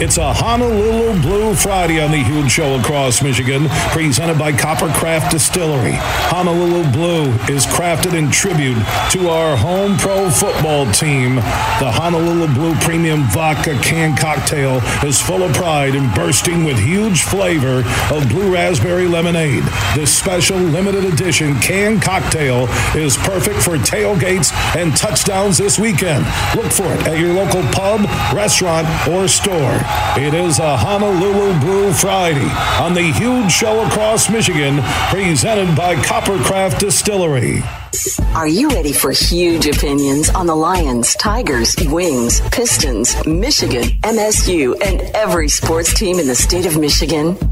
It's a Honolulu Blue Friday on the huge show across Michigan, presented by Coppercraft Distillery. Honolulu Blue is crafted in tribute to our home pro football team. The Honolulu Blue Premium Vodka Can Cocktail is full of pride and bursting with huge flavor of blue raspberry lemonade. This special limited edition can cocktail is perfect for tailgates and touchdowns this weekend. Look for it at your local pub, restaurant, or store. It is a Honolulu Blue Friday on the huge show across Michigan, presented by Coppercraft Distillery. Are you ready for huge opinions on the Lions, Tigers, Wings, Pistons, Michigan, MSU, and every sports team in the state of Michigan?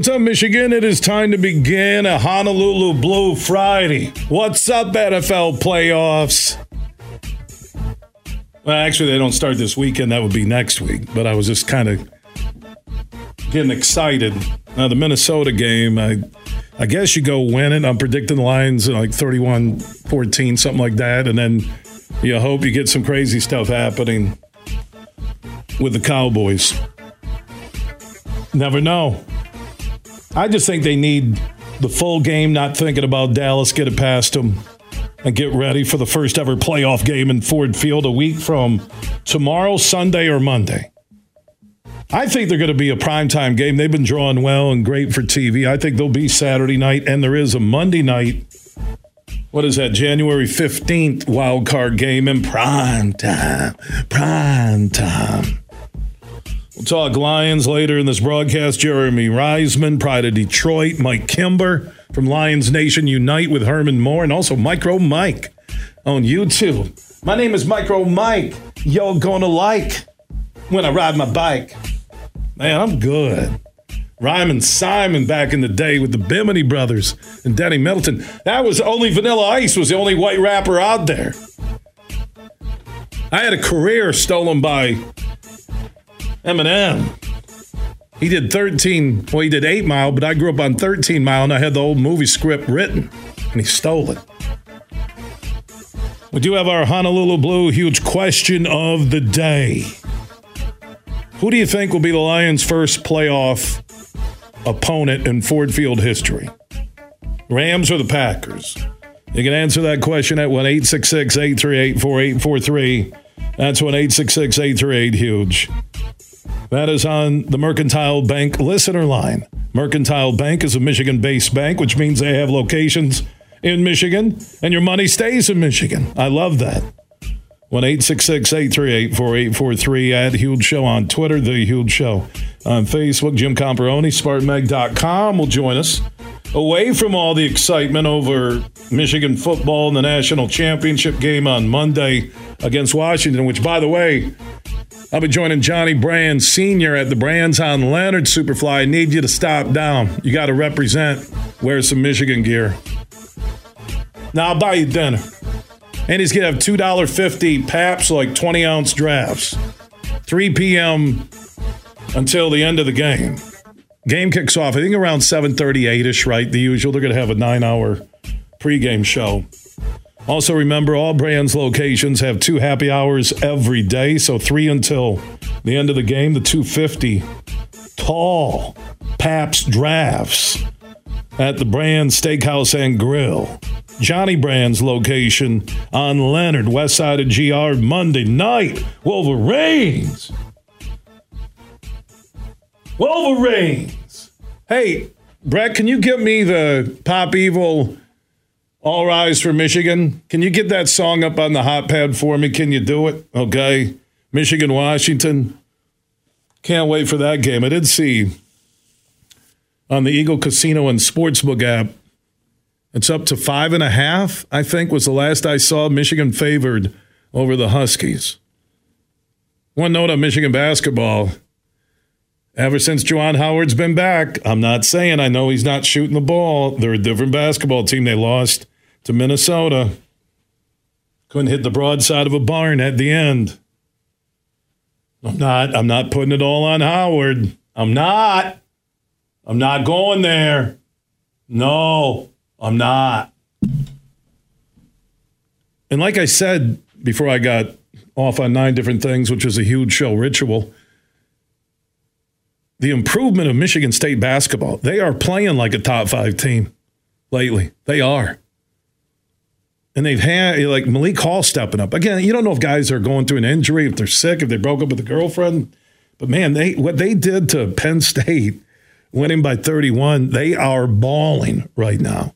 What's up, Michigan? It is time to begin a Honolulu Blue Friday. What's up, NFL playoffs? Well, actually, they don't start this weekend. That would be next week. But I was just kind of getting excited. Now, the Minnesota game, I, I guess you go win it. I'm predicting the Lions like 31 14, something like that. And then you hope you get some crazy stuff happening with the Cowboys. Never know. I just think they need the full game, not thinking about Dallas, get it past them, and get ready for the first ever playoff game in Ford Field a week from tomorrow, Sunday, or Monday. I think they're going to be a primetime game. They've been drawing well and great for TV. I think they'll be Saturday night, and there is a Monday night. What is that? January 15th wild card game in prime time. Prime time. We'll talk Lions later in this broadcast. Jeremy Reisman, Pride of Detroit, Mike Kimber from Lions Nation Unite with Herman Moore, and also Micro Mike on YouTube. My name is Micro Mike. Y'all gonna like when I ride my bike. Man, I'm good. Ryman Simon back in the day with the Bimini brothers and Denny Middleton. That was only Vanilla Ice was the only white rapper out there. I had a career stolen by Eminem. He did 13, well, he did 8 Mile, but I grew up on 13 Mile and I had the old movie script written and he stole it. We do have our Honolulu Blue huge question of the day. Who do you think will be the Lions' first playoff opponent in Ford Field history? Rams or the Packers? You can answer that question at 1 866 838 4843. That's 1 866 838 Huge. That is on the Mercantile Bank listener line. Mercantile Bank is a Michigan based bank, which means they have locations in Michigan and your money stays in Michigan. I love that. 1 838 4843 at Huge Show on Twitter, The Huge Show on Facebook. Jim Comparoni, SpartanMag.com will join us. Away from all the excitement over Michigan football and the national championship game on Monday against Washington, which, by the way, I'll be joining Johnny Brann Sr. at the Brann's on Leonard Superfly. I need you to stop down. You got to represent. Wear some Michigan gear. Now I'll buy you dinner. And he's going to have $2.50 Pabst, like 20 ounce drafts. 3 p.m. until the end of the game. Game kicks off, I think around 7:38 ish, right? The usual. They're going to have a nine hour pregame show. Also, remember all brands locations have two happy hours every day, so three until the end of the game. The 250 tall Pabst drafts at the Brann Steakhouse and Grill. Johnny Brann's location on Leonard, west side of GR, Monday night. Wolverines. Wolverines. Hey, Brett, can you give me the Pop Evil All Rise for Michigan? Can you get that song up on the hot pad for me? Can you do it? Okay. Michigan, Washington. Can't wait for that game. I did see on the Eagle Casino and Sportsbook app It's up to five and a half, I think, was the last I saw Michigan favored over the Huskies. One note on Michigan basketball. Ever since Juwan Howard's been back, I'm not saying I know he's not shooting the ball. They're a different basketball team. They lost to Minnesota. Couldn't hit the broadside of a barn at the end. I'm not. I'm not putting it all on Howard. I'm not. I'm not going there. No, I'm not. And like I said before I got off on nine different things, which was a huge show ritual, the improvement of Michigan State basketball, they are playing like a top five team lately. They are. And they've had like Malik Hall stepping up. Again, you don't know if guys are going through an injury, if they're sick, if they broke up with a girlfriend. But man, they what they did to Penn State, winning by 31, they are balling right now.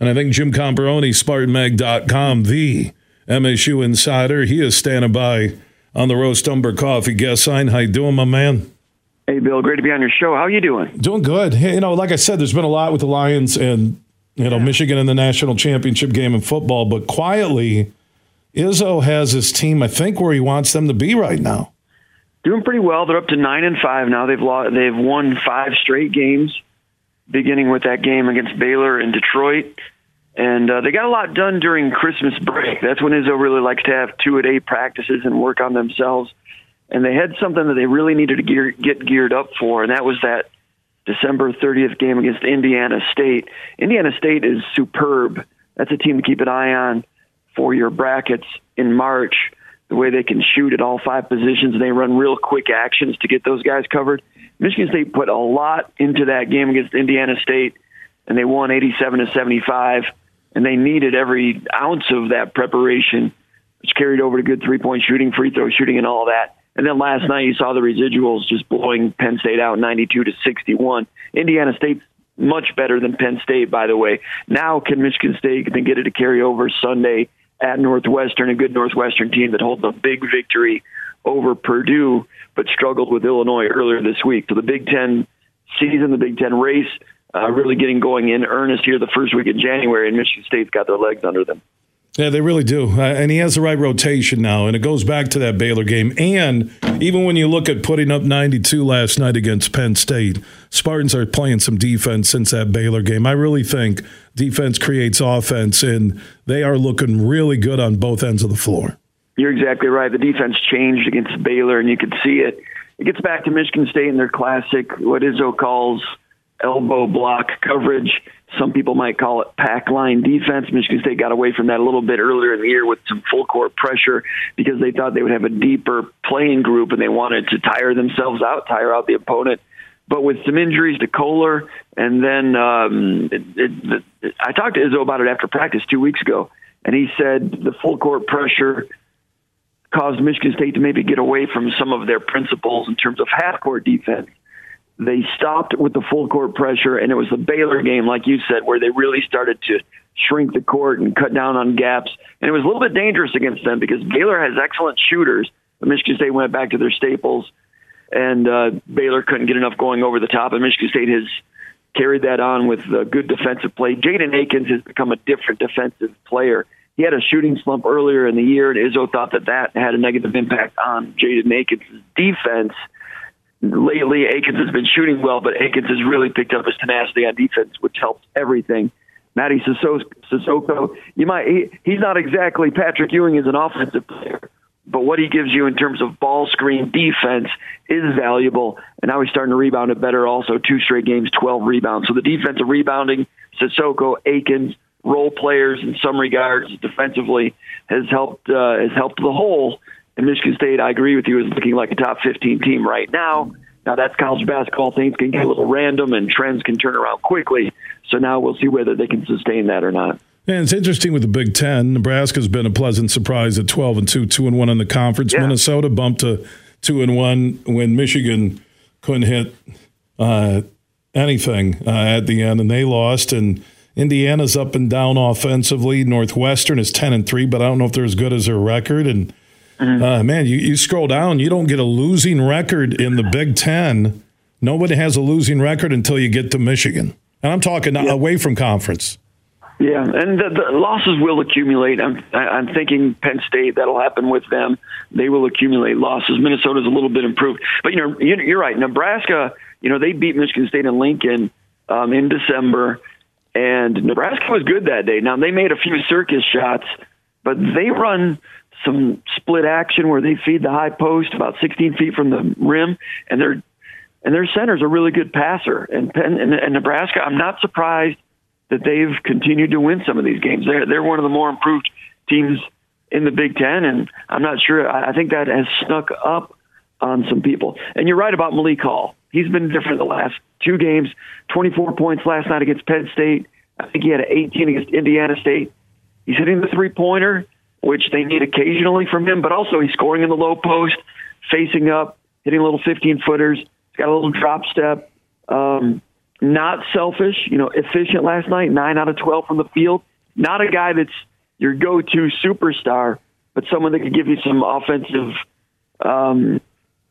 And I think Jim Comparoni, SpartanMag.com, the MSU insider, he is standing by on the Roast Umber Coffee guest sign. How you doing, my man? Hey, Bill. Great to be on your show. How are you doing? Doing good. Hey, you know, like I said, there's been a lot with the Lions and you know, Michigan in the national championship game in football, but quietly, Izzo has his team, I think, where he wants them to be right now. Doing pretty well. They're up to nine and five now. They've lost, they've won five straight games, beginning with that game against Baylor in Detroit. And uh, they got a lot done during Christmas break. That's when Izzo really likes to have two a day practices and work on themselves. And they had something that they really needed to gear, get geared up for, and that was that December 30th game against Indiana State. Indiana State is superb. That's a team to keep an eye on for your brackets in March. The way they can shoot at all five positions, and they run real quick actions to get those guys covered. Michigan State put a lot into that game against Indiana State, and they won 87 to 75. And they needed every ounce of that preparation, which carried over to good three point shooting, free throw shooting, and all that. And then last night you saw the residuals just blowing Penn State out 92 to 61. Indiana State's much better than Penn State, by the way. Now can Michigan State then get it to carry over Sunday at Northwestern, a good Northwestern team that holds a big victory over Purdue, but struggled with Illinois earlier this week. So the Big Ten season, the Big Ten race, uh, really getting going in earnest here the first week of January, and Michigan State's got their legs under them. Yeah, they really do. Uh, and he has the right rotation now. And it goes back to that Baylor game. And even when you look at putting up 92 last night against Penn State, Spartans are playing some defense since that Baylor game. I really think defense creates offense, and they are looking really good on both ends of the floor. You're exactly right. The defense changed against Baylor, and you could see it. It gets back to Michigan State and their classic, what Izzo calls elbow block coverage some people might call it pack line defense. Michigan State got away from that a little bit earlier in the year with some full court pressure because they thought they would have a deeper playing group and they wanted to tire themselves out, tire out the opponent. But with some injuries to Kohler, and then um, it, it, it, I talked to Izzo about it after practice two weeks ago, and he said the full court pressure caused Michigan State to maybe get away from some of their principles in terms of half court defense they stopped with the full court pressure, and it was the Baylor game, like you said, where they really started to shrink the court and cut down on gaps. And it was a little bit dangerous against them because Baylor has excellent shooters. But Michigan State went back to their staples, and uh, Baylor couldn't get enough going over the top. And Michigan State has carried that on with good defensive play. Jaden Akins has become a different defensive player. He had a shooting slump earlier in the year, and Izzo thought that that had a negative impact on Jaden Akins' defense lately Akins has been shooting well, but Akins has really picked up his tenacity on defense, which helps everything. Mady Sissoko, you might he, he's not exactly Patrick Ewing as an offensive player, but what he gives you in terms of ball screen defense is valuable. And now he's starting to rebound it better. Also, two straight games, twelve rebounds. So the defensive rebounding, Sissoko, Akins, role players in some regards defensively has helped uh, has helped the whole and Michigan State, I agree with you, is looking like a top 15 team right now. Now that's college basketball. Things can get a little random and trends can turn around quickly. So now we'll see whether they can sustain that or not. And it's interesting with the Big Ten. Nebraska's been a pleasant surprise at 12 and 2, 2 and 1 in the conference. Yeah. Minnesota bumped to 2 and 1 when Michigan couldn't hit uh, anything uh, at the end, and they lost. And Indiana's up and down offensively. Northwestern is 10 and 3, but I don't know if they're as good as their record. And. Uh, man, you, you scroll down, you don't get a losing record in the Big Ten. Nobody has a losing record until you get to Michigan. And I'm talking yep. away from conference. Yeah, and the, the losses will accumulate. I'm I'm thinking Penn State that'll happen with them. They will accumulate losses. Minnesota's a little bit improved, but you know you're right. Nebraska, you know they beat Michigan State and Lincoln um, in December, and Nebraska was good that day. Now they made a few circus shots, but they run some split action where they feed the high post about 16 feet from the rim, and their and their center's a really good passer. And Penn and, and Nebraska, I'm not surprised that they've continued to win some of these games. They're they're one of the more improved teams in the Big Ten, and I'm not sure. I think that has snuck up on some people. And you're right about Malik Hall. He's been different the last two games. 24 points last night against Penn State. I think he had 18 against Indiana State. He's hitting the three pointer, which they need occasionally from him, but also he's scoring in the low post, facing up, hitting little 15 footers. He's got a little drop step. Um, not selfish, you know, efficient last night, nine out of 12 from the field. Not a guy that's your go to superstar, but someone that could give you some offensive um,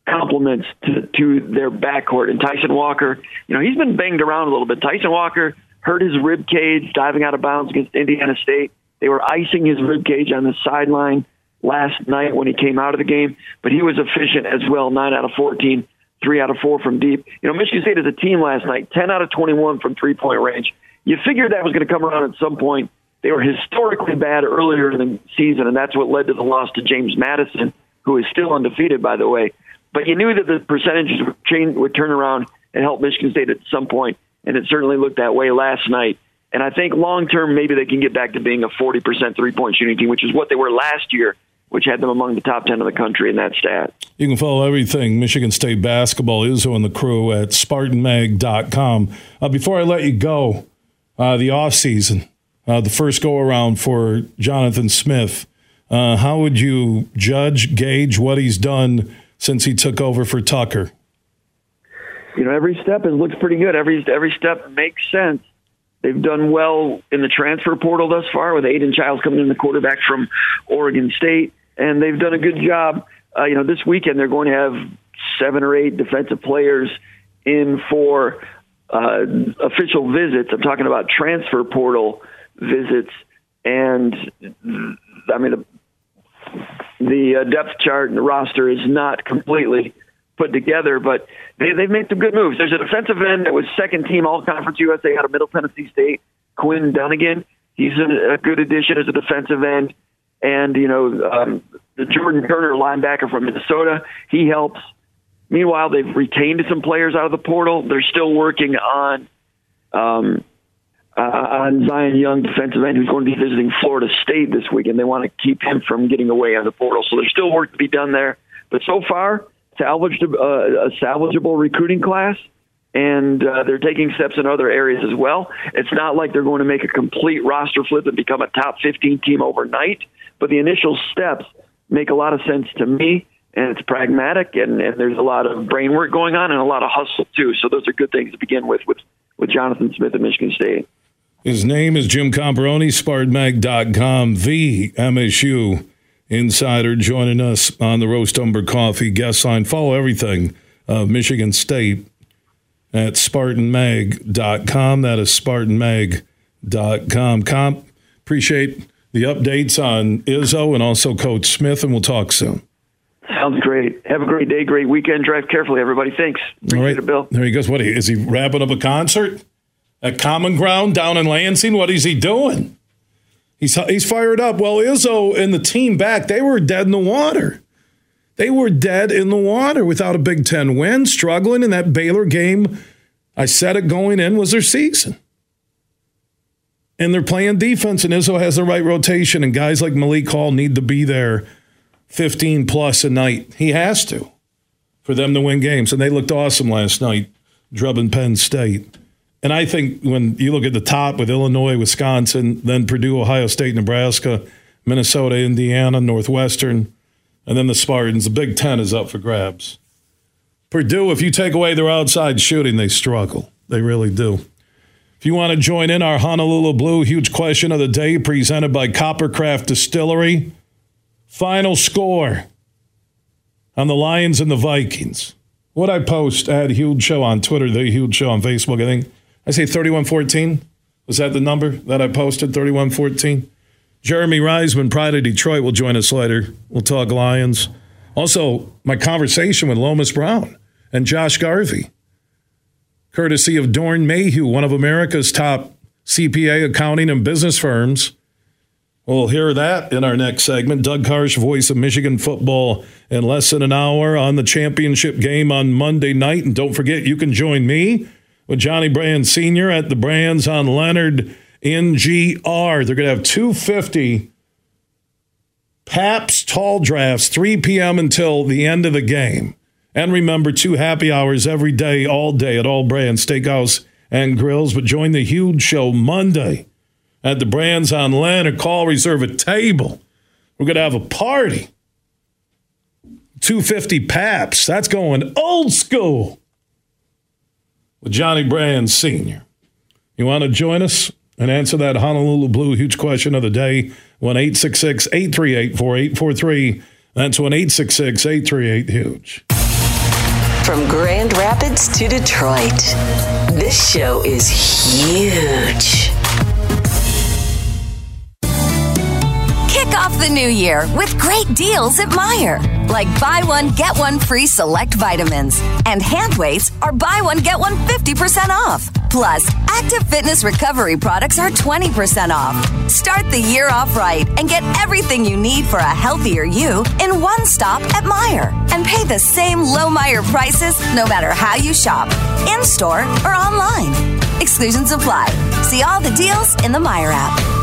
compliments to, to their backcourt. And Tyson Walker, you know, he's been banged around a little bit. Tyson Walker hurt his rib cage diving out of bounds against Indiana State. They were icing his rib cage on the sideline last night when he came out of the game, but he was efficient as well, nine out of 14 three out of four from deep. You know, Michigan State as a team last night, 10 out of 21 from three point range. You figured that was going to come around at some point. They were historically bad earlier in the season, and that's what led to the loss to James Madison, who is still undefeated, by the way. But you knew that the percentages would, change, would turn around and help Michigan State at some point, and it certainly looked that way last night. And I think long term, maybe they can get back to being a 40% three point shooting team, which is what they were last year which had them among the top 10 of the country in that stat. You can follow everything Michigan State basketball, Izzo and the crew at SpartanMag.com. Uh, before I let you go, uh, the offseason, uh, the first go around for Jonathan Smith, uh, how would you judge, gauge what he's done since he took over for Tucker? You know, every step has looked pretty good. Every every step makes sense. They've done well in the transfer portal thus far with Aidan Chiles coming in the quarterback from Oregon State and they've done a good job. Uh, you know, this weekend they're going to have seven or eight defensive players in for uh, official visits. I'm talking about transfer portal visits, and I mean the, the uh, depth chart and the roster is not completely put together, but they, they've made some good moves. There's a defensive end that was second team All Conference USA out of Middle Tennessee State, Quinn Dunnigan. He's a, good addition as a defensive end and you know um, the Jordan Turner linebacker from Minnesota. He helps. Meanwhile, they've retained some players out of the portal. They're still working on um, uh, on Zion Young, defensive end, who's going to be visiting Florida State this week, and they want to keep him from getting away on the portal. So there's still work to be done there. But so far, salvaged uh, a salvageable recruiting class and uh, they're taking steps in other areas as well. It's not like they're going to make a complete roster flip and become a top 15 team overnight, but the initial steps make a lot of sense to me. And it's pragmatic, and, and there's a lot of brain work going on, and a lot of hustle too. So those are good things to begin with with with Jonathan Smith at Michigan State. His name is Jim Comparoni, SpartanMag.com, the MSU insider, joining us on the Roast Umber Coffee guest line. Follow everything of Michigan State at SpartanMag.com. That is SpartanMag.com. Comp, appreciate the updates on Izzo and also Coach Smith, and we'll talk soon. Sounds great. Have a great day, great weekend. Drive carefully, everybody. Thanks. Appreciate All right. it, Bill. There he goes. What is he wrapping up a concert at Common Ground down in Lansing? What is he doing? He's he's fired up. Well, Izzo and the team back, they were dead in the water. They were dead in the water without a Big Ten win, struggling in that Baylor game. I said it going in was their season. And they're playing defense, and Izzo has the right rotation, and guys like Malik Hall need to be there 15 plus a night. He has to for them to win games. And they looked awesome last night, drubbing Penn State. And I think when you look at the top with Illinois, Wisconsin, then Purdue, Ohio State, Nebraska, Minnesota, Indiana, Northwestern, and then the Spartans. The Big Ten is up for grabs. Purdue, if you take away their outside shooting, they struggle. They really do. If you want to join in our Honolulu Blue huge question of the day presented by Coppercraft Distillery, final score on the Lions and the Vikings. What I post at Huge Show on Twitter, the Huge Show on Facebook, I think I say 3114. Was that the number that I posted? 3114. Jeremy Reisman, Pride of Detroit, will join us later. We'll talk Lions. Also, my conversation with Lomas Brown and Josh Garvey, courtesy of Doeren Mayhew, one of America's top CPA accounting and business firms. We'll hear that in our next segment. Doug Karsch, voice of Michigan football, in less than an hour on the championship game on Monday night. And don't forget, you can join me with Johnny Brann Sr. at the Brann's on Leonard in GR. They're going to have 250 Pabst Tall Drafts, 3 p.m. until the end of the game. And remember, two happy hours every day, all day at all brands, steakhouse and grills. But join the huge show Monday at the Brann's on Leonard. Call, reserve a table. We're going to have a party. 250 Pabst. That's going old school with Johnny Brann Sr. You want to join us and answer that Honolulu Blue huge question of the day? 1 838 4843. That's 1 838 Huge. From Grand Rapids to Detroit, this show is huge. Kick off the new year with great deals at Meijer. Like buy one, get one free select vitamins. And hand weights are buy one, get one 50% off. Plus, active fitness recovery products are 20% off. Start the year off right and get everything you need for a healthier you in one stop at Meijer. And pay the same low Meijer prices no matter how you shop, in store or online. Exclusions apply. See all the deals in the Meijer app.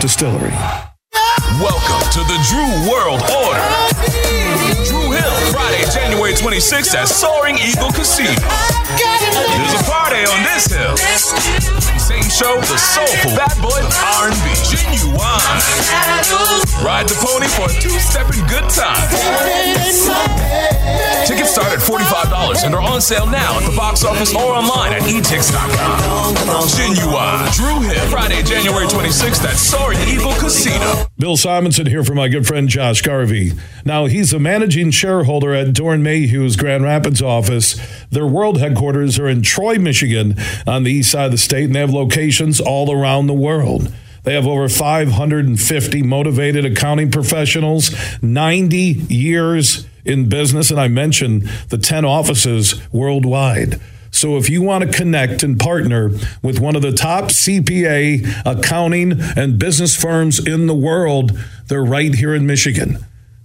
Distillery. Welcome to the Dru World Order. Dru Hill, Friday, January 26th at Soaring Eagle Casino. There's a party on this hill. Same show, the soulful bad boy R&B, Ginuwine. Ride the pony for a two-stepping good time. Tickets start at $45 and are on sale now at the box office or online at etix.com. Ginuwine, Dru Hill, Friday, January 26th at Soaring Eagle Casino. Bill Simonson here for my good friend Josh Garvey. Now, he's a managing shareholder at Doeren Mayhew's Grand Rapids office. Their world headquarters are in Troy, Michigan, on the east side of the state, and they have locations all around the world. They have over 550 motivated accounting professionals, 90 years in business, and I mentioned the 10 offices worldwide. So if you want to connect and partner with one of the top CPA accounting and business firms in the world, they're right here in Michigan.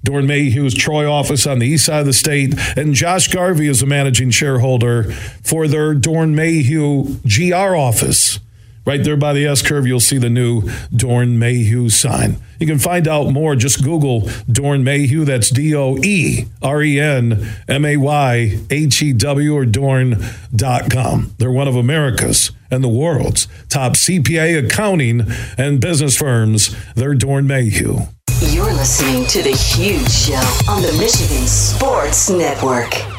Doeren Mayhew's Troy office on the east side of the state, and Josh Garvey is a managing shareholder for their Doeren Mayhew GR office. Right there by the S curve, you'll see the new Doeren Mayhew sign. You can find out more. Just Google Doeren Mayhew. That's D O E R E N M A Y H E W or Doeren.com. They're one of America's and the world's top CPA accounting and business firms. They're Doeren Mayhew. You're listening to The Huge Show on the Michigan Sports Network.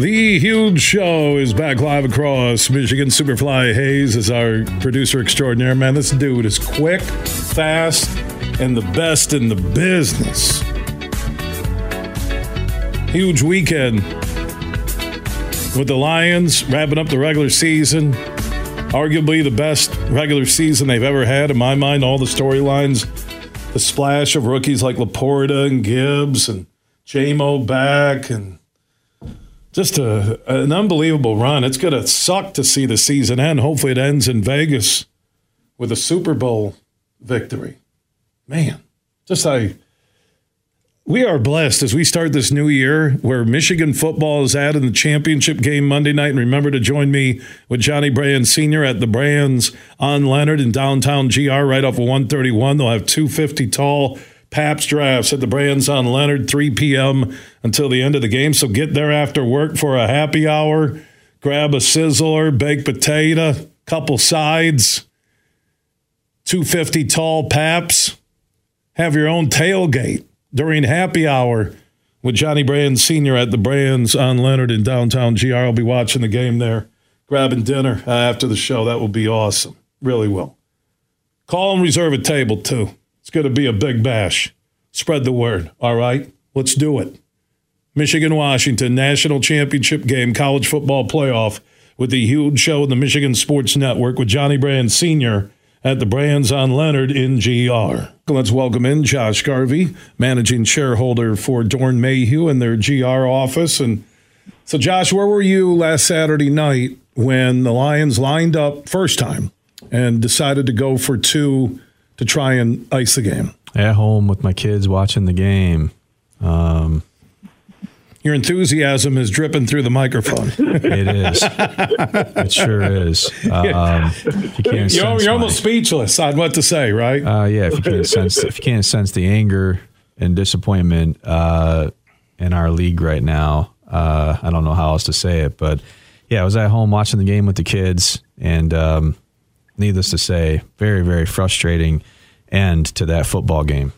The huge show is back live across Michigan. Superfly Hayes is our producer extraordinaire. Man, this dude is quick, fast, and the best in the business. Huge weekend with the Lions wrapping up the regular season. Arguably the best regular season they've ever had, in my mind. All the storylines, the splash of rookies like LaPorta and Gibbs and JMO back and just a, an unbelievable run. It's going to suck to see the season end. Hopefully, it ends in Vegas with a Super Bowl victory. Man, just I we are blessed as we start this new year where Michigan football is at in the championship game Monday night. And remember to join me with Johnny Brann Sr. at the Brann's on Leonard in downtown GR right off of 131. They'll have 250 tall Pabst drafts at the Brann's on Leonard, 3 p.m. until the end of the game. So get there after work for a happy hour, grab a sizzler, baked potato, couple sides, 250 tall Pabst, have your own tailgate during happy hour with Johnny Brann Sr. at the Brands on Leonard in downtown GR. I'll be watching the game there, grabbing dinner after the show. That will be awesome. Really will. Call and reserve a table, too. It's going to be a big bash. Spread the word. All right? Let's do it. Michigan Washington National Championship game, college football playoff with the huge show in the Michigan Sports Network with Johnny Brann Sr at the Brann's on Leonard in GR. Let's welcome in Josh Garvey, managing shareholder for Doeren Mayhew in their GR office. And so, Josh, where were you last Saturday night when the Lions lined up first time and decided to go for two to try and ice the game? At home with my kids watching the game. Um, your enthusiasm is dripping through the microphone. it is. It sure is. Um, you you're almost speechless on what to say, right? Uh, yeah. If you can't sense, if you can't sense the anger and disappointment uh, in our league right now, uh, I don't know how else to say it. But yeah, I was at home watching the game with the kids, and um, needless to say, very, very frustrating end to that football game.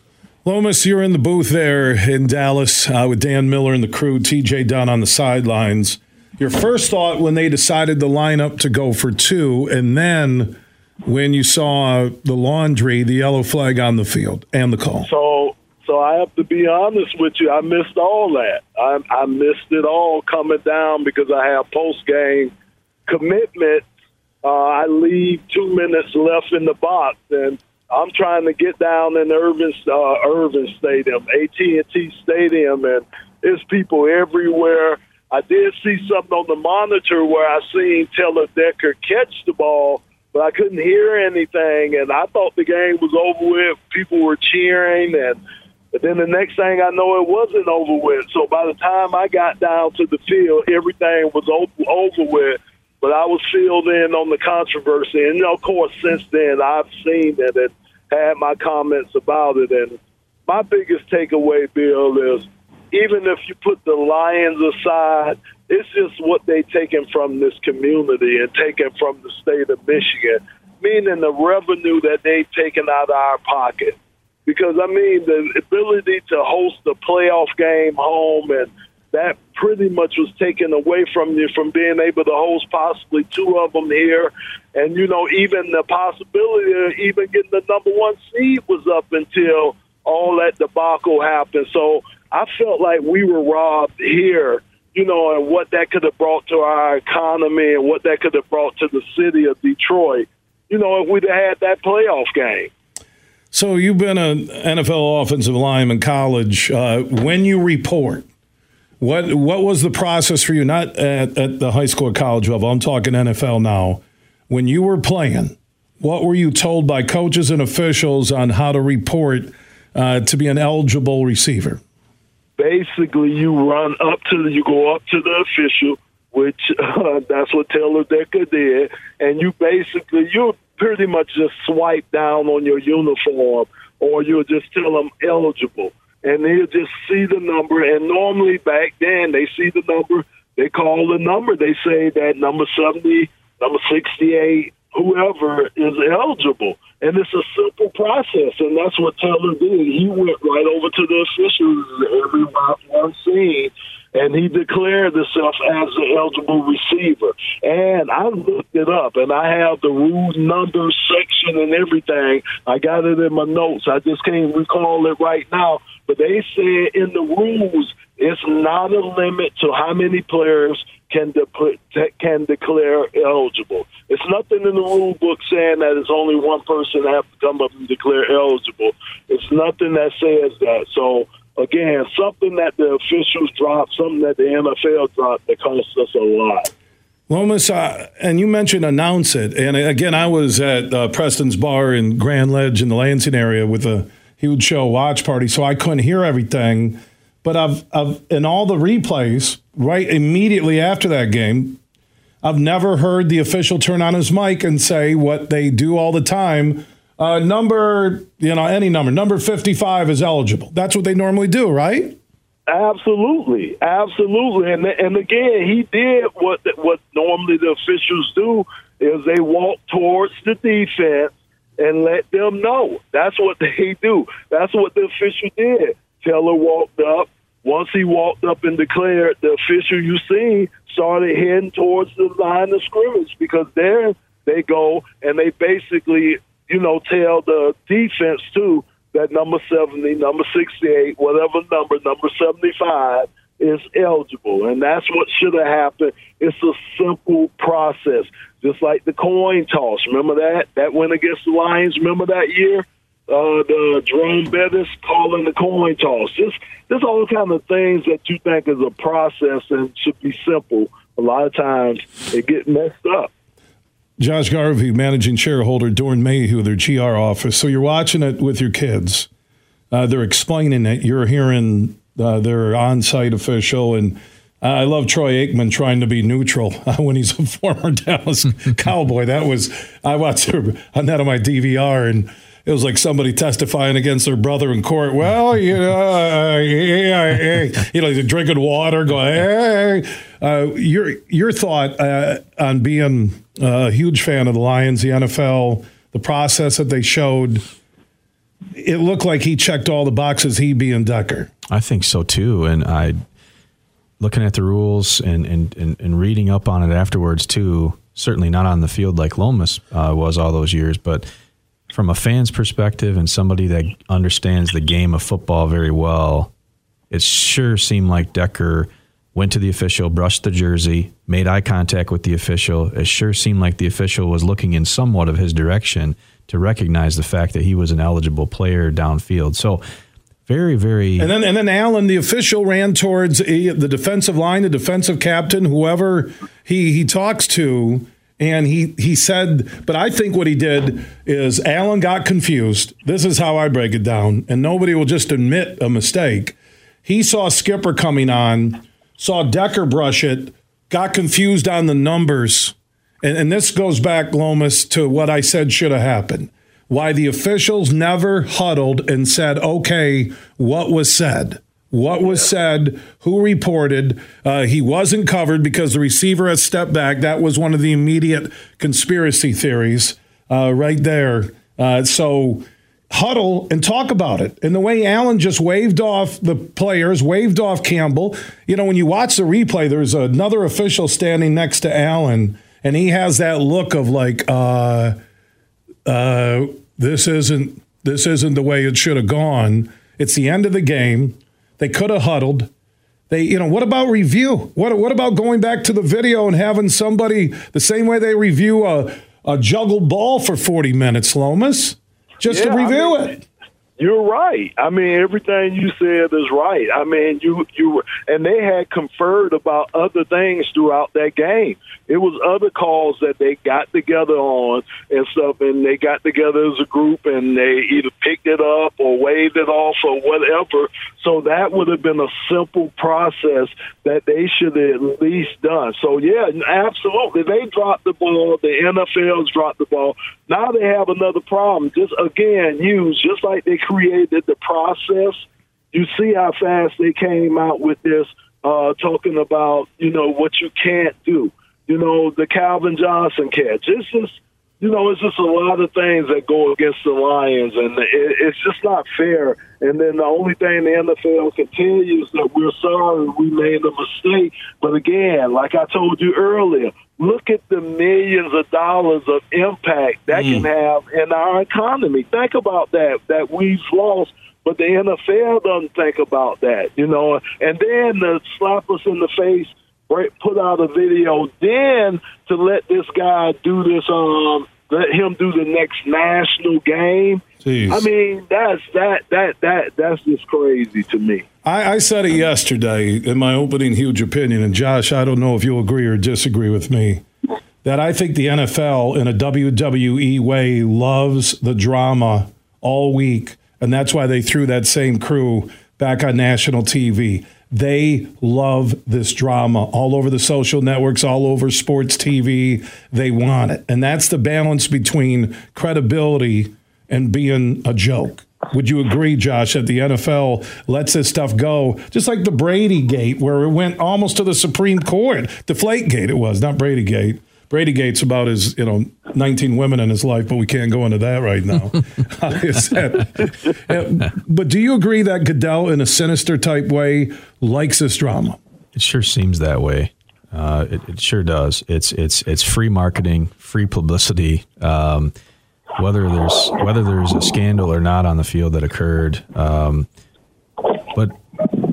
Lomas, you're in the booth there in Dallas uh, with Dan Miller and the crew, TJ Dunn on the sidelines. Your first thought when they decided the lineup to go for two, and then when you saw the laundry, the yellow flag on the field, and the call. So, so I have to be honest with you. I missed all that. I, I missed it all coming down because I have post game commitment. Uh, I leave two minutes left in the box, and I'm trying to get down in Irvin, uh, Irvin Stadium, AT&T Stadium, and there's people everywhere. I did see something on the monitor where I seen Taylor Decker catch the ball, but I couldn't hear anything, and I thought the game was over with. People were cheering, and but then the next thing I know, it wasn't over with. So by the time I got down to the field, everything was over, over with. But I was filled in on the controversy, and of course, since then I've seen it and had my comments about it. And my biggest takeaway, Bill, is even if you put the Lions aside, it's just what they taken from this community and taken from the state of Michigan, meaning the revenue that they've taken out of our pocket. Because I mean, the ability to host a playoff game home and that pretty much was taken away from you from being able to host possibly two of them here. And, you know, even the possibility of even getting the number one seed was up until all that debacle happened. So I felt like we were robbed here, you know, and what that could have brought to our economy and what that could have brought to the city of Detroit, you know, if we'd had that playoff game. So you've been an NFL offensive lineman in college. Uh, when you report, what what was the process for you? Not at, at the high school or college level. I'm talking NFL now. When you were playing, what were you told by coaches and officials on how to report uh, to be an eligible receiver? Basically, you run up to the, you go up to the official, which uh, that's what Taylor Decker did, and you basically you pretty much just swipe down on your uniform, or you'll just tell them eligible and they'll just see the number. And normally back then, they see the number, they call the number, they say that number 70, number 68, whoever is eligible. And it's a simple process, and that's what Taylor did. He went right over to the officials every one scene and he declared himself as an eligible receiver. And I looked it up, and I have the rule number section and everything. I got it in my notes. I just can't recall it right now. But they said in the rules, it's not a limit to how many players can de- can declare eligible. It's nothing in the rule book saying that it's only one person that have to come up and declare eligible. It's nothing that says that. So again, something that the officials dropped, something that the NFL dropped that cost us a lot. Lomas, uh, and you mentioned announce it. And again, I was at uh, Preston's Bar in Grand Ledge in the Lansing area with a huge show watch party, so I couldn't hear everything. But I've, I've in all the replays, right immediately after that game, I've never heard the official turn on his mic and say what they do all the time. Uh, number, you know, any number, number 55 is eligible. That's what they normally do, right? Absolutely, absolutely, and and again, he did what what normally the officials do is they walk towards the defense and let them know. That's what they do. That's what the official did. Taylor walked up. Once he walked up and declared, the official you see started heading towards the line of scrimmage because there they go and they basically, you know, tell the defense too that number 70, number 68, whatever number, number 75 is eligible. And that's what should have happened. It's a simple process, just like the coin toss. Remember that? That went against the Lions. Remember that year? Uh, the Jerome Bettis calling the coin toss. Just, just all kind of things that you think is a process and should be simple. A lot of times it get messed up. Josh Garvey, managing shareholder, Doeren Mayhew, their GR office. So you're watching it with your kids. Uh, they're explaining it. You're hearing uh, their on-site official, and I love Troy Aikman trying to be neutral uh, when he's a former Dallas Cowboy. That was I watched on that on my DVR, and it was like somebody testifying against their brother in court. Well, you know, uh, yeah, yeah, you know, drinking water, going. Hey. Uh, your your thought uh, on being a huge fan of the Lions, the NFL, the process that they showed. It looked like he checked all the boxes. He being Decker. I think so too, and I looking at the rules and and, and, and reading up on it afterwards too. Certainly not on the field like Lomas uh, was all those years, but from a fan's perspective and somebody that understands the game of football very well, it sure seemed like Decker went to the official, brushed the jersey, made eye contact with the official. It sure seemed like the official was looking in somewhat of his direction to recognize the fact that he was an eligible player downfield. So very, very. And then, and then Allen, the official, ran towards a, the defensive line, the defensive captain, whoever he he talks to, and he he said. But I think what he did is Allen got confused. This is how I break it down, and nobody will just admit a mistake. He saw Skipper coming on, saw Decker brush it, got confused on the numbers, and, and this goes back, Lomas, to what I said should have happened why the officials never huddled and said, okay, what was said? What was said? Who reported? Uh, he wasn't covered because the receiver has stepped back. That was one of the immediate conspiracy theories uh, right there. Uh, so huddle and talk about it. And the way Allen just waved off the players, waved off Campbell. You know, when you watch the replay, there's another official standing next to Allen, and he has that look of like, uh, uh, this isn't this isn't the way it should have gone. It's the end of the game. They could have huddled. They, you know, what about review? What what about going back to the video and having somebody the same way they review a a juggled ball for 40 minutes, Lomas, just yeah, to review I mean, it? You're right. I mean, everything you said is right. I mean, you you and they had conferred about other things throughout that game. It was other calls that they got together on and stuff, and they got together as a group and they either picked it up or waved it off or whatever. So that would have been a simple process that they should have at least done. So yeah, absolutely, they dropped the ball. The NFL's dropped the ball. Now they have another problem. Just again, use just like they created the process. You see how fast they came out with this, uh, talking about you know what you can't do. You know the Calvin Johnson catch. It's just you know it's just a lot of things that go against the Lions, and it, it's just not fair. And then the only thing the NFL can tell you is that we're sorry we made a mistake. But again, like I told you earlier, look at the millions of dollars of impact that mm. can have in our economy. Think about that, that we've lost, but the NFL doesn't think about that, you know. And then to slap us in the face, put out a video, then to let this guy do this, um, let him do the next national game. Jeez. I mean, that's that that that that's just crazy to me. I, I, said it yesterday in my opening huge opinion, and Josh, I don't know if you'll agree or disagree with me. That I think the NFL, in a WWE way, loves the drama all week And that's why they threw that same crew back on national TV. They love this drama all over the social networks, all over sports TV. They want it. And that's the balance between credibility and being a joke. Would you agree, Josh, that the NFL lets this stuff go, just like the Brady Gate, where it went almost to the Supreme Court? Deflate Gate, it was, not Brady Gate. Brady Gate's about his, you know, 19 women in his life, but we can't go into that right now. but do you agree that Goodell, in a sinister type way, likes this drama? It sure seems that way. Uh, it, it, sure does. It's it's it's free marketing, free publicity. Um, whether there's whether there's a scandal or not on the field that occurred, um, but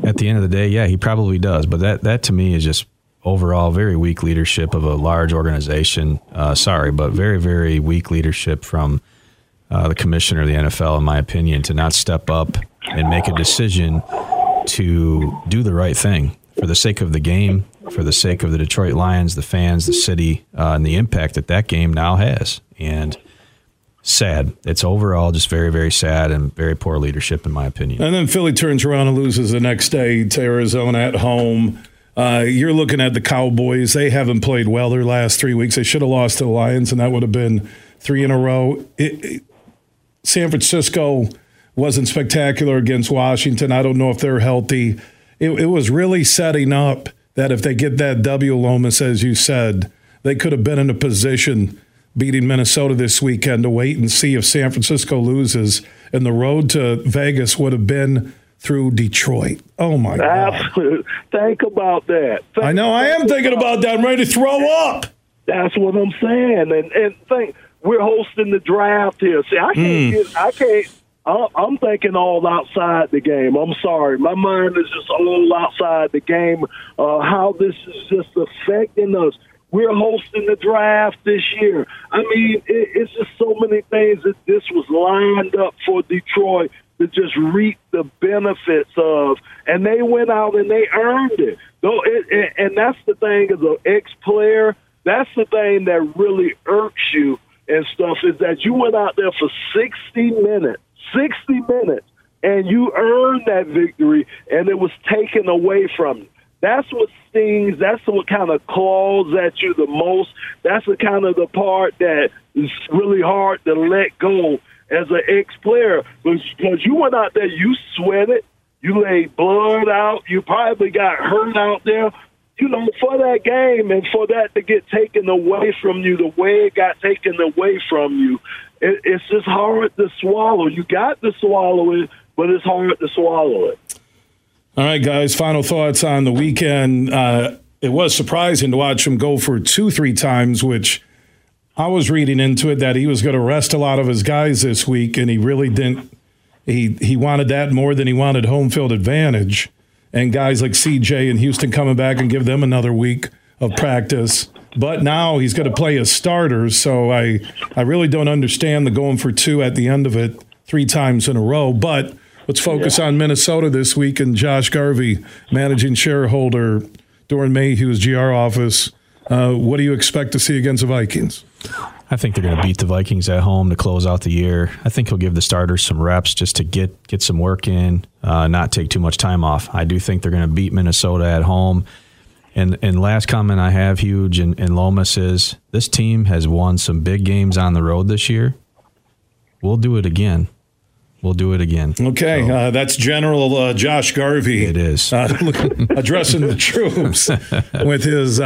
at the end of the day, yeah, he probably does. But that that to me is just overall very weak leadership of a large organization. Uh, sorry, but very, very weak leadership from uh, the commissioner of the NFL, in my opinion, to not step up and make a decision to do the right thing for the sake of the game, for the sake of the Detroit Lions, the fans, the city, uh, and the impact that that game now has. And sad. It's overall just very, very sad and very poor leadership, in my opinion. And then Philly turns around and loses the next day to Arizona at home. Uh, you're looking at the Cowboys. They haven't played well their last three weeks. They should have lost to the Lions, and that would have been three in a row. It, it, San Francisco wasn't spectacular against Washington. I don't know if they're healthy. It, it was really setting up that if they get that W, Lomas, as you said, they could have been in a position beating Minnesota this weekend to wait and see if San Francisco loses. And the road to Vegas would have been through Detroit. Oh my God! Absolutely. Think about that. Think, I know. I am thinking about that. I'm ready to throw up. That's what I'm saying. And and think we're hosting the draft here. See, I can't mm. get. I can't. I'm thinking all outside the game. I'm sorry, my mind is just all outside the game. Uh, how this is just affecting us. We're hosting the draft this year. I mean, it, it's just so many things that this was lined up for Detroit to just reap the benefits of, and they went out and they earned it. Though, it, and that's the thing as an ex-player. That's the thing that really irks you and stuff is that you went out there for 60 minutes, 60 minutes, and you earned that victory, and it was taken away from you. That's what stings. That's what kind of claws at you the most. That's the kind of the part that is really hard to let go as an ex player because you went out there, you sweated, you laid blood out, you probably got hurt out there. You know, for that game and for that to get taken away from you, the way it got taken away from you, it, it's just hard to swallow. You got to swallow it, but it's hard to swallow it. All right, guys, final thoughts on the weekend. Uh, it was surprising to watch him go for two, three times, which I was reading into it that he was going to rest a lot of his guys this week, and he really didn't. He he wanted that more than he wanted home field advantage, and guys like CJ and Houston coming back and give them another week of practice. But now he's going to play as starters, so I I really don't understand the going for two at the end of it three times in a row. But let's focus yeah. on Minnesota this week and Josh Garvey, managing shareholder, Doeren Mayhew's GR office. Uh, what do you expect to see against the Vikings? I think they're going to beat the Vikings at home to close out the year. I think he'll give the starters some reps just to get get some work in, uh, not take too much time off. I do think they're going to beat Minnesota at home. And and last comment I have, huge and, and Lomas is this team has won some big games on the road this year. We'll do it again. We'll do it again. Okay, so, uh, that's General uh, Josh Garvey. It is uh, addressing the troops with his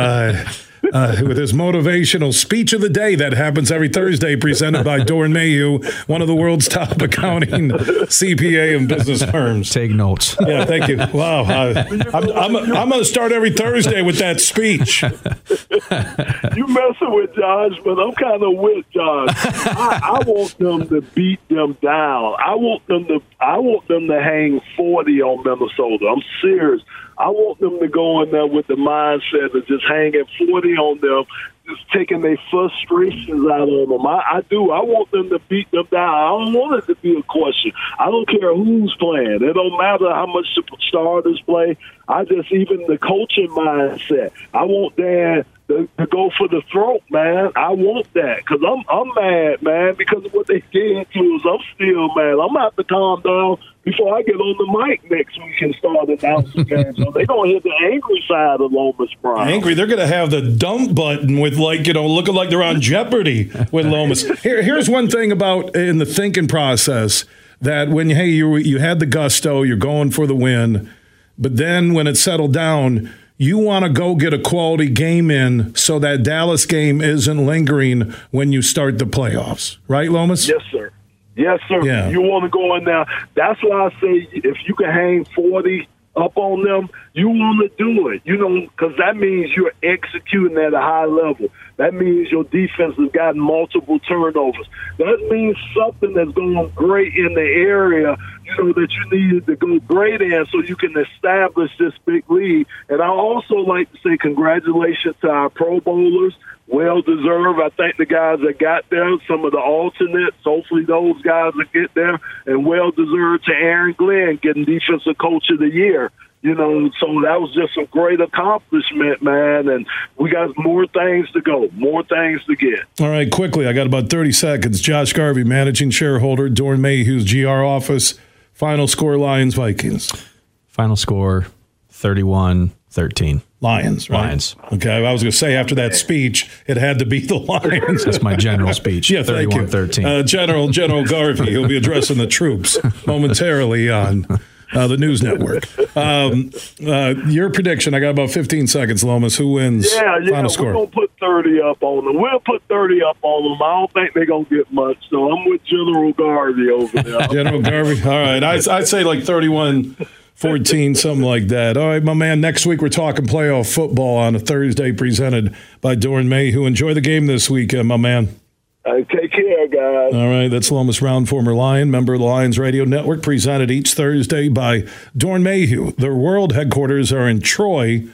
uh, with his motivational speech of the day that happens every Thursday, presented by Doeren Mayhew, one of the world's top accounting CPA and business firms. Take notes. Yeah, thank you. Wow, uh, I'm, I'm, I'm going to start every Thursday with that speech. you messing with Josh, but I'm kind of with Josh. I, I want them to beat them down. I want them to. I want them to hang 40 on Minnesota. I'm serious. I want them to go in there with the mindset of just hanging 40 on them, just taking their frustrations out on them. I, I do. I want them to beat them down. I don't want it to be a question. I don't care who's playing. It don't matter how much the starters play. I just even the coaching mindset. I want Dan to, to go for the throat, man. I want that because I'm I'm mad, man, because of what they did to us. I'm still mad. I'm have to calm down before I get on the mic next week and start announcing games. So they gonna hit the angry side of Lomas Brown. Angry, they're gonna have the dump button with like you know looking like they're on Jeopardy with Lomas. Here, here's one thing about in the thinking process that when hey you you had the gusto, you're going for the win, but then when it settled down you want to go get a quality game in so that Dallas game isn't lingering when you start the playoffs. Right, Lomas? Yes, sir. Yes, sir. Yeah. You want to go in there. That's why I say if you can hang 40 up on them, you want to do it. You know, because that means you're executing at a high level. That means your defense has gotten multiple turnovers. That means something that's going great in the area, you know, that you needed to go great in so you can establish this big lead. And I also like to say congratulations to our Pro Bowlers. Well deserved. I think the guys that got there, some of the alternates, hopefully those guys will get there. And well deserved to Aaron Glenn getting Defensive Coach of the Year you know, so that was just a great accomplishment, man. And we got more things to go, more things to get. All right, quickly, I got about 30 seconds. Josh Garvey, managing shareholder, Doeren Mayhew's GR office. Final score Lions Vikings. Final score 31 13. Lions, right? Lions. Okay, I was going to say after that speech, it had to be the Lions. That's my general speech. yeah, 31 13. Uh, General General Garvey, he'll be addressing the troops momentarily on uh, the news network. Um, uh, your prediction, I got about 15 seconds, Lomas. Who wins? Yeah, yeah. Final score. We're going to put 30 up on them. We'll put 30 up on them. I don't think they're going to get much, so I'm with General Garvey over there. General Garvey? All right. I, I'd say like 31- 14, something like that. All right, my man. Next week we're talking playoff football on a Thursday, presented by Doeren Mayhew. Enjoy the game this weekend, my man. Right, take care, guys. All right, that's Lomas Brown, former Lion, member of the Lions Radio Network, presented each Thursday by Doeren Mayhew. Their world headquarters are in Troy,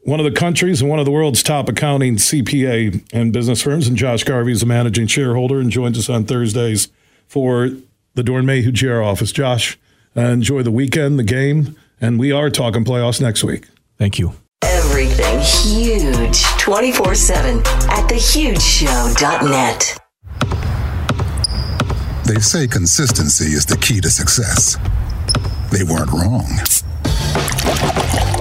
one of the country's and one of the world's top accounting CPA and business firms. And Josh Garvey is a managing shareholder and joins us on Thursdays for the Doeren Mayhew GR office. Josh, uh, Uh, enjoy the weekend, the game, and we are talking playoffs next week. Thank you. Everything huge 24 7 at thehugeshow.net. They say consistency is the key to success. They weren't wrong.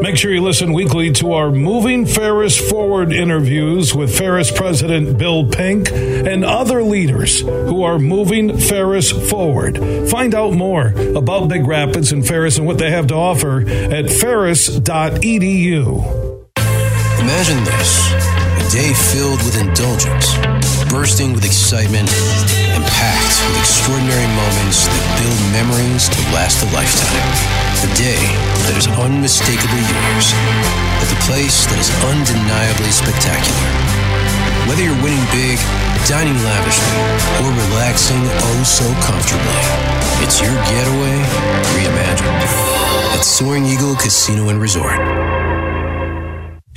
Make sure you listen weekly to our Moving Ferris Forward interviews with Ferris President Bill Pink and other leaders who are moving Ferris forward. Find out more about Big Rapids and Ferris and what they have to offer at ferris.edu. Imagine this a day filled with indulgence, bursting with excitement, and packed with extraordinary moments that build memories to last a lifetime. A day that is unmistakably yours at the place that is undeniably spectacular. Whether you're winning big, dining lavishly, or relaxing oh so comfortably, it's your getaway reimagined at Soaring Eagle Casino and Resort.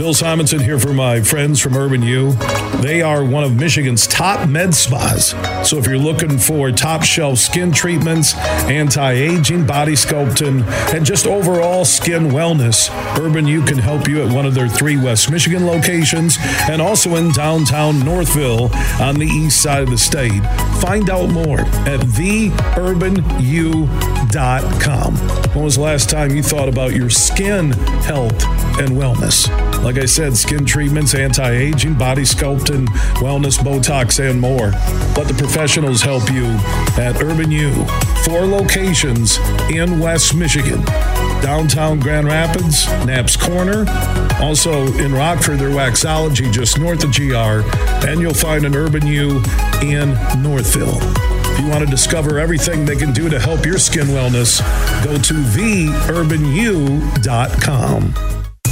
Bill Simonson here for my friends from Urban U. They are one of Michigan's top med spas. So if you're looking for top shelf skin treatments, anti aging, body sculpting, and just overall skin wellness, Urban U can help you at one of their three West Michigan locations and also in downtown Northville on the east side of the state. Find out more at theurbanu.com. When was the last time you thought about your skin health and wellness? Like I said, skin treatments, anti aging, body sculpting, wellness, Botox, and more. Let the professionals help you at Urban U. Four locations in West Michigan downtown Grand Rapids, Knapp's Corner. Also in Rockford, their Waxology just north of GR. And you'll find an Urban U in Northville. If you want to discover everything they can do to help your skin wellness, go to theurbanu.com.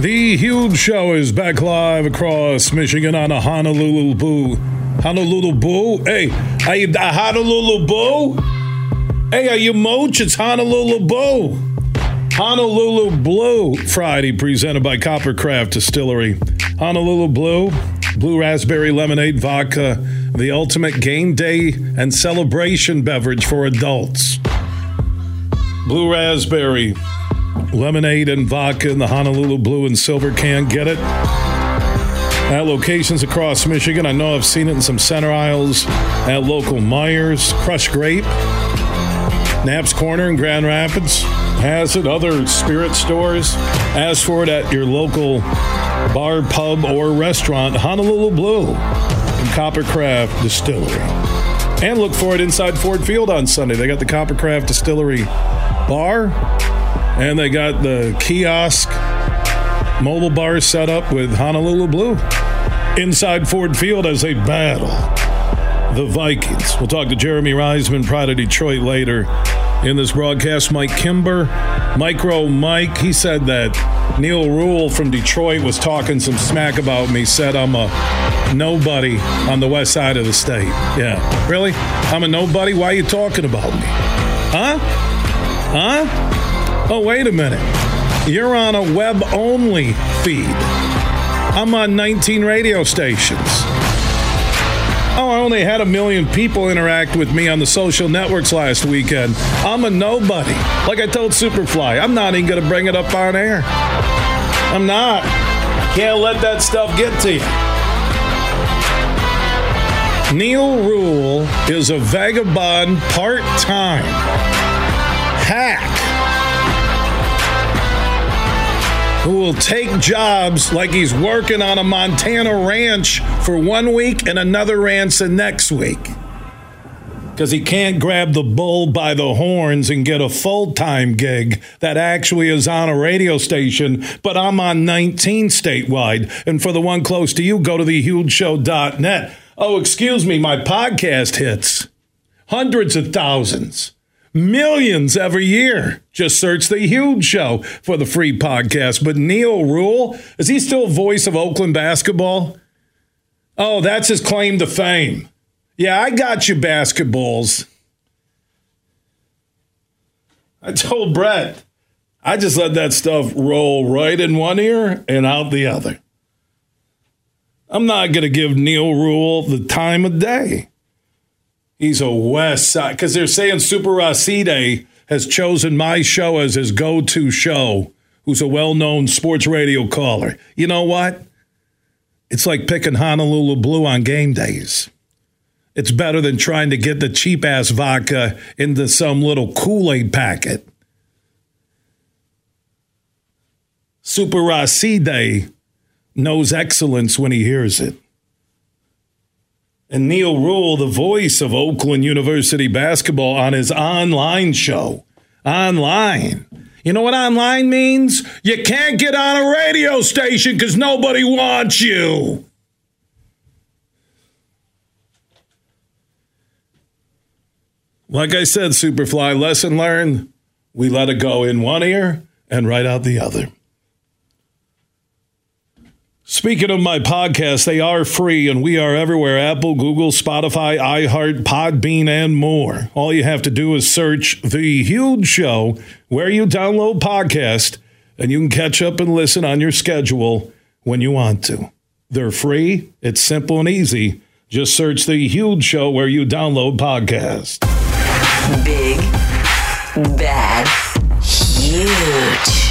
The huge show is back live across Michigan on a Honolulu Boo. Honolulu Boo? Hey, are you a Honolulu Boo? Hey, are you Mooch? It's Honolulu Boo. Honolulu Blue Friday presented by Coppercraft Distillery. Honolulu Blue, Blue Raspberry Lemonade Vodka, the ultimate game day and celebration beverage for adults. Blue Raspberry lemonade and vodka in the Honolulu blue and silver can. Get it? At locations across Michigan. I know I've seen it in some center aisles at local Meijers, Crush Grape, Knapp's Corner in Grand Rapids has it. Other spirit stores. Ask for it at your local bar, pub, or restaurant. Honolulu Blue and Coppercraft Distillery. And look for it inside Ford Field on Sunday. They got the Coppercraft Distillery bar and they got the kiosk mobile bar set up with Honolulu Blue inside Ford Field as they battle the Vikings. We'll talk to Jeremy Reisman, Pride of Detroit, later in this broadcast. Mike Kimber, Micro Mike, he said that Neil Rule from Detroit was talking some smack about me, said I'm a nobody on the west side of the state. Yeah. Really? I'm a nobody? Why are you talking about me? Huh? Huh? Oh, wait a minute. You're on a web only feed. I'm on 19 radio stations. Oh, I only had a million people interact with me on the social networks last weekend. I'm a nobody. Like I told Superfly, I'm not even going to bring it up on air. I'm not. Can't let that stuff get to you. Neil Rule is a vagabond part time hack who will take jobs like he's working on a Montana ranch for one week and another ranch the next week. Because he can't grab the bull by the horns and get a full time gig that actually is on a radio station, but I'm on 19 statewide. And for the one close to you, go to thehugeshow.net. Oh, excuse me, my podcast hits hundreds of thousands millions every year. Just search The Huge Show for the free podcast. But Neil Rule, is he still voice of Oakland basketball? Oh, that's his claim to fame. Yeah, I got you, basketballs. I told Brett, I just let that stuff roll right in one ear and out the other. I'm not going to give Neil Rule the time of day. He's a West Side because they're saying Super Racide has chosen my show as his go-to show. Who's a well-known sports radio caller? You know what? It's like picking Honolulu Blue on game days. It's better than trying to get the cheap ass vodka into some little Kool Aid packet. Super Racide knows excellence when he hears it and Neil Rule, the voice of Oakland University basketball, on his online show. Online. You know what online means? You can't get on a radio station because nobody wants you. Like I said, Superfly, lesson learned. We let it go in one ear and right out the other. Speaking of my podcast, they are free and we are everywhere Apple, Google, Spotify, iHeart, Podbean, and more. All you have to do is search The Huge Show where you download podcast and you can catch up and listen on your schedule when you want to. They're free, it's simple and easy. Just search The Huge Show where you download podcast. Big, bad, huge.